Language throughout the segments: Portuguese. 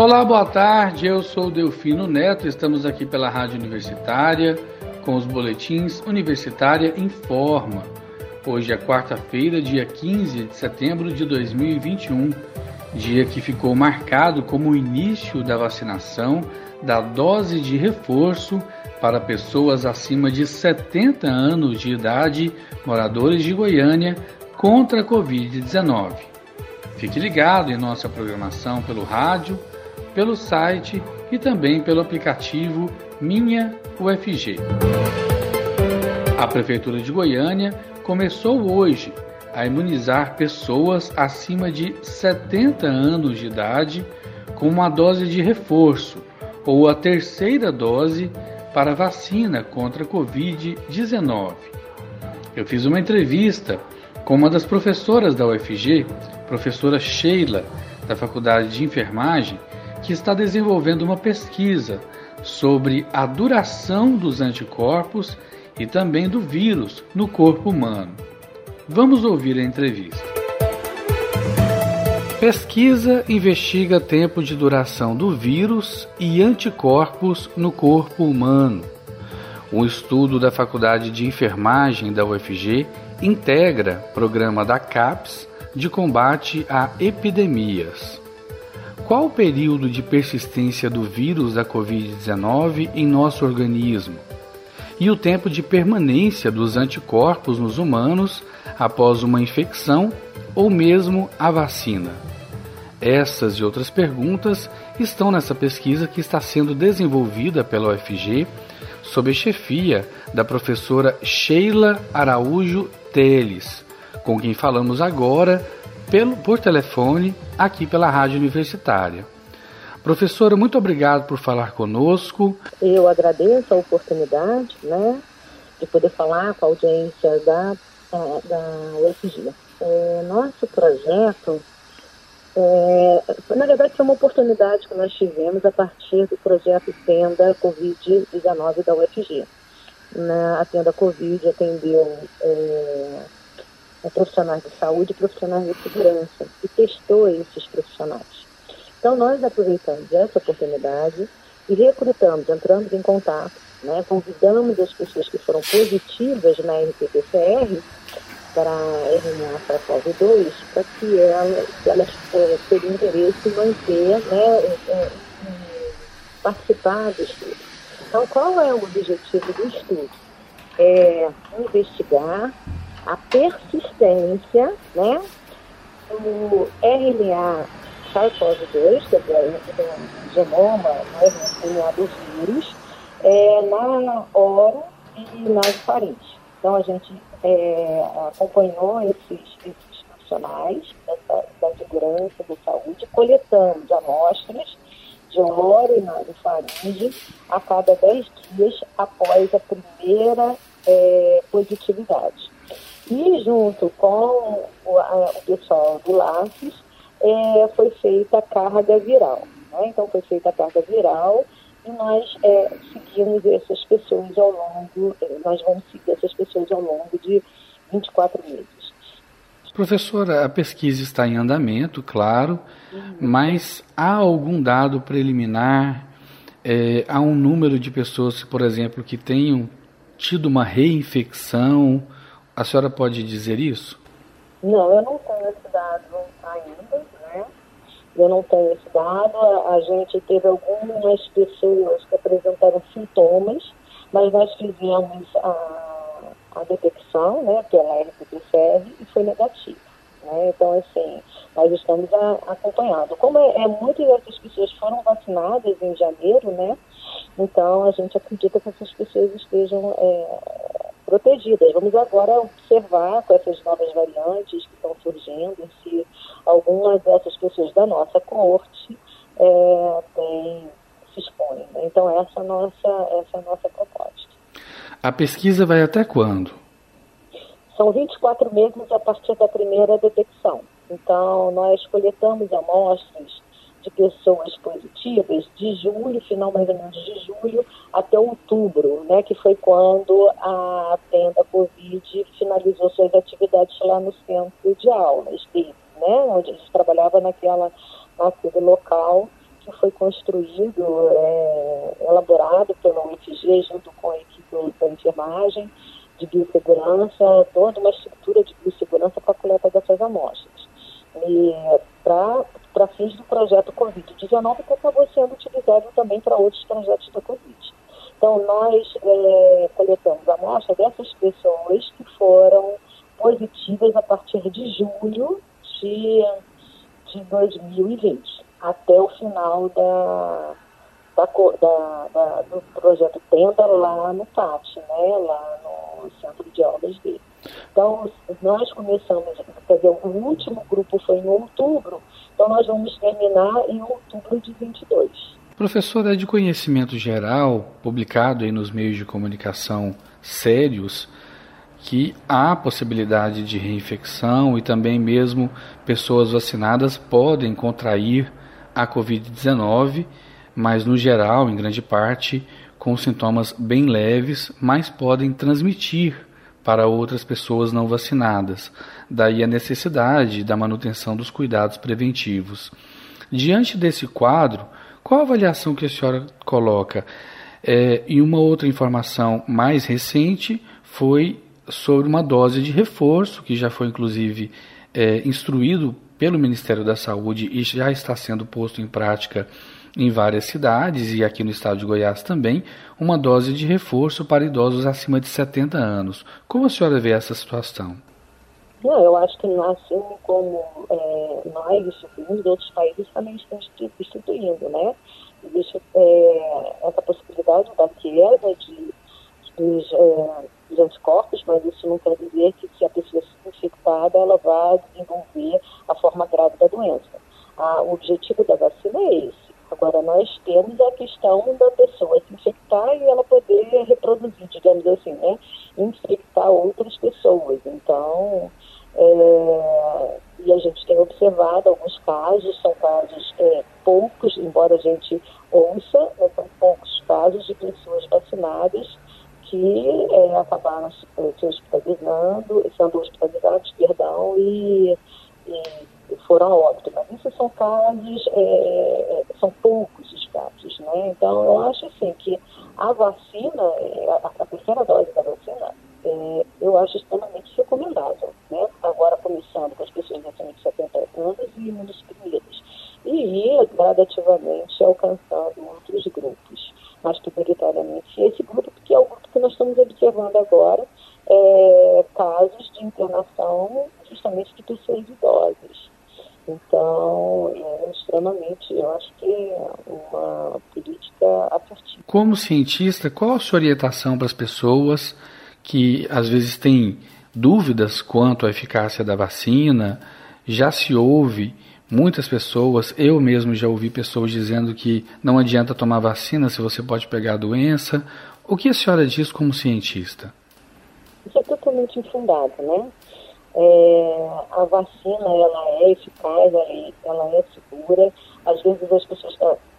Olá, boa tarde. Eu sou Delfino Neto. Estamos aqui pela Rádio Universitária com os boletins Universitária Informa. Hoje é quarta-feira, dia 15 de setembro de 2021, dia que ficou marcado como o início da vacinação da dose de reforço para pessoas acima de 70 anos de idade, moradores de Goiânia, contra a Covid-19. Fique ligado em nossa programação pelo rádio pelo site e também pelo aplicativo Minha UFG. A Prefeitura de Goiânia começou hoje a imunizar pessoas acima de 70 anos de idade com uma dose de reforço ou a terceira dose para vacina contra a Covid-19. Eu fiz uma entrevista com uma das professoras da UFG, professora Sheila, da Faculdade de Enfermagem, que está desenvolvendo uma pesquisa sobre a duração dos anticorpos e também do vírus no corpo humano. Vamos ouvir a entrevista. Pesquisa investiga tempo de duração do vírus e anticorpos no corpo humano. Um estudo da Faculdade de Enfermagem da UFG integra programa da CAPES de combate a epidemias qual o período de persistência do vírus da Covid-19 em nosso organismo e o tempo de permanência dos anticorpos nos humanos após uma infecção ou mesmo a vacina. Essas e outras perguntas estão nessa pesquisa que está sendo desenvolvida pela UFG sob a chefia da professora Sheila Araújo Teles, com quem falamos agora pelo, por telefone aqui pela Rádio Universitária. Professora, muito obrigado por falar conosco. Eu agradeço a oportunidade né, de poder falar com a audiência da, da UFG. É, nosso projeto, é, na verdade, foi uma oportunidade que nós tivemos a partir do projeto Tenda Covid-19 da UFG. Na, a Tenda Covid atendeu é, profissionais de saúde e profissionais de segurança e testou esses profissionais. Então nós aproveitamos essa oportunidade e recrutamos, entramos em contato, né, convidamos as pessoas que foram positivas na RT-PCR para RNA para SARS-2 para que elas, elas é, teriam interesse em manter, né, é, participar do estudo. Então, qual é o objetivo do estudo? É investigar a persistência né, do RNA SARS-CoV-2, que é o genoma, né, o RNA do vírus, é, na oro e nas faringe. Então, a gente é, acompanhou esses, esses profissionais da, da segurança, da saúde, coletando amostras de oro e nasofaringe a cada 10 dias após a primeira é, positividade. E junto com o, a, o pessoal do LACES, é, foi feita a carga viral. Né? Então foi feita a carga viral e nós é, seguimos essas pessoas ao longo, é, nós vamos seguir essas pessoas ao longo de 24 meses. Professora, a pesquisa está em andamento, claro, uhum. mas há algum dado preliminar? É, há um número de pessoas, por exemplo, que tenham tido uma reinfecção a senhora pode dizer isso? Não, eu não tenho esse dado ainda, né? Eu não tenho esse dado. A, gente teve algumas pessoas que apresentaram sintomas, mas nós fizemos a, a detecção, né, pela RT-PCR e foi negativo. Né? Então, assim, nós estamos acompanhando. Como é, é, muitas dessas pessoas foram vacinadas em janeiro, né? Então, a gente acredita que essas pessoas estejam é, protegidas. Vamos agora observar com essas novas variantes que estão surgindo se algumas dessas pessoas da nossa corte é, tem, se expõem. Né? Então essa é nossa, essa é a nossa proposta. A pesquisa vai até quando? São 24 meses a partir da primeira detecção. Então, nós coletamos amostras de pessoas positivas de julho, final mais ou menos de julho, até outubro, né, que foi quando a tenda Covid finalizou suas atividades lá no centro de aulas dele, né, onde eles trabalhavam naquela, naquele local que foi construído, é, elaborado pela UFG junto com a equipe da enfermagem, de biossegurança, toda uma estrutura de biossegurança para a coleta dessas amostras. E para fins do projeto Covid-19, que acabou sendo utilizado também para outros projetos da Covid. Então, nós é, coletamos amostras dessas pessoas que foram positivas a partir de julho de, de 2020, até o final da, da, da, da, do projeto Tenda lá no PAT, né, lá no centro de aulas dele. Então, nós começamos, quer dizer, o último grupo foi em outubro, então nós vamos terminar em outubro de 22. Professor, é de conhecimento geral, publicado aí nos meios de comunicação sérios, que há possibilidade de reinfecção e também mesmo pessoas vacinadas podem contrair a Covid-19, mas no geral, em grande parte, com sintomas bem leves, mas podem transmitir para outras pessoas não vacinadas. Daí a necessidade da manutenção dos cuidados preventivos. Diante desse quadro, qual a avaliação que a senhora coloca? É, e uma outra informação mais recente foi sobre uma dose de reforço, que já foi inclusive é, instruído pelo Ministério da Saúde e já está sendo posto em prática em várias cidades e aqui no estado de Goiás também, uma dose de reforço para idosos acima de 70 anos. Como a senhora vê essa situação? Não, eu acho que assim como é, nós instituímos, outros países também estão instituindo, né? Existe é, essa possibilidade da queda de, dos, é, dos anticorpos, mas isso não quer dizer que se a pessoa se infectada, ela vai desenvolver a forma grave da doença. Ah, o objetivo da vacina é esse Agora, nós temos a questão da pessoa se infectar e ela poder reproduzir, digamos assim, né? Infectar outras pessoas. Então, é, e a gente tem observado alguns casos, são casos é, poucos, embora a gente ouça, né, são poucos casos de pessoas vacinadas que é, acabaram é, se hospitalizando, sendo hospitalizados, perdão, e, e foram a óbito. Mas isso são casos, é, é, são poucos os casos, né? Então, eu acho assim que a vacina, é, a, a terceira dose da vacina, é, eu acho extremamente recomendável, né? Agora começando com as pessoas acima de 70 anos e imunossuprimidas. E ir gradativamente alcançando outros grupos, mas prioritariamente esse grupo, que é o grupo que nós estamos observando agora, é, casos de internação de pessoas idosas. Então, é extremamente, eu acho que é uma política assertiva. Como cientista, qual a sua orientação para as pessoas que às vezes têm dúvidas quanto à eficácia da vacina? Já se ouve muitas pessoas, eu mesmo já ouvi pessoas dizendo que não adianta tomar vacina se você pode pegar a doença. O que a senhora diz como cientista? Isso é totalmente infundado, né? É, a vacina ela é eficaz, ela é, ela é segura. Às vezes as pessoas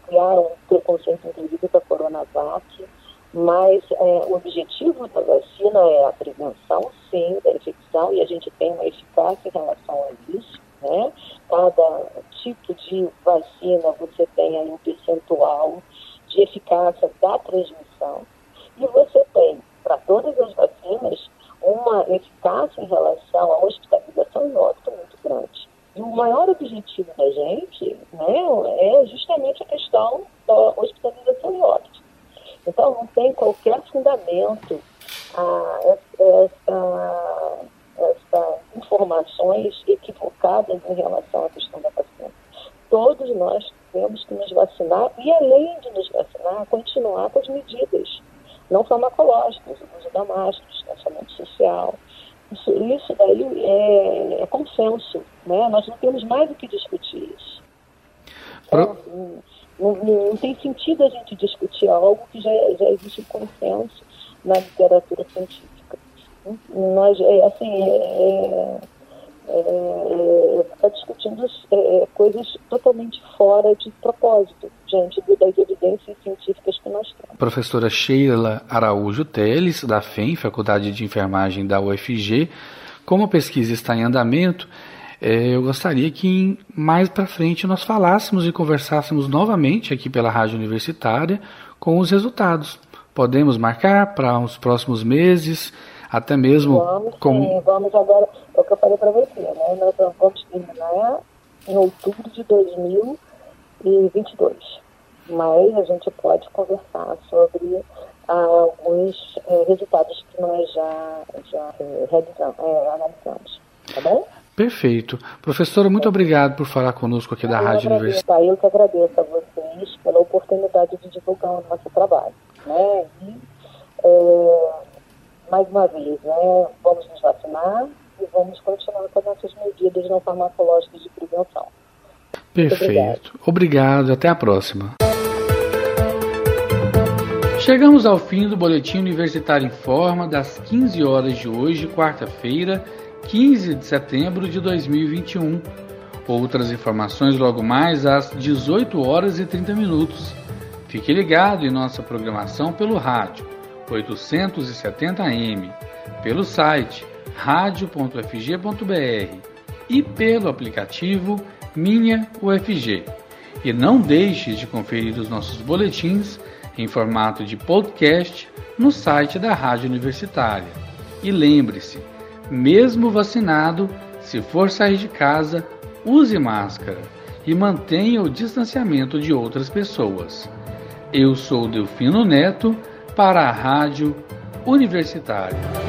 criaram um preconceito, inclusive, com a Coronavac, mas é, o objetivo da vacina é a prevenção, sim, da infecção, e a gente tem uma eficácia em relação a isso. Né? Cada tipo de vacina você tem aí um percentual de eficácia da transmissão, e você tem, para todas as vacinas, uma eficácia em relação à hospitalização e óbito muito grande. E o maior objetivo da gente né, é justamente a questão da hospitalização e óbito. Então, não tem qualquer fundamento a essa, essa informações equivocadas em relação à questão da vacina. Todos nós temos que nos vacinar e, além de nos vacinar, continuar com as medidas não farmacológicas, o uso da máscara, distanciamento social. Isso, isso daí é, é, consenso, né? Nós não temos mais o que discutir isso. Então, não, não, não, tem sentido a gente discutir algo que já, já existe consenso na literatura científica. Nós, é, assim, é, está é, discutindo é, coisas totalmente fora de propósito, diante das evidências científicas que nós temos. Professora Sheila Araújo Teles, da FEM, Faculdade de Enfermagem da UFG, como a pesquisa está em andamento, é, eu gostaria que mais para frente nós falássemos e conversássemos novamente aqui pela Rádio Universitária com os resultados. Podemos marcar para os próximos meses, até mesmo. Vamos, como... sim, vamos agora. É o que eu falei para você, né? Nós vamos terminar em outubro de 2022. Mas a gente pode conversar sobre ah, alguns eh, resultados que nós já, já eh, realizamos, eh, analisamos. Tá bom? Perfeito. Professora, muito obrigado por falar conosco aqui da eu Rádio Universitária. Eu que agradeço a vocês pela oportunidade de divulgar o nosso trabalho. Né? E, é, mais uma vez, né, vamos nos vacinar e vamos continuar com as nossas medidas não farmacológicas de prevenção. Perfeito. Obrigado. Até a próxima. Chegamos ao fim do Boletim Universitário em Forma das 15 horas de hoje, quarta-feira, 15 de setembro de 2021. Outras informações logo mais às 18 horas e 30 minutos. Fique ligado em nossa programação pelo rádio 870m, pelo site radio.fg.br e pelo aplicativo Minha UFG. E não deixe de conferir os nossos boletins em formato de podcast no site da Rádio Universitária. E lembre-se, mesmo vacinado, se for sair de casa, use máscara e mantenha o distanciamento de outras pessoas. Eu sou Delfino Neto para a Rádio Universitária.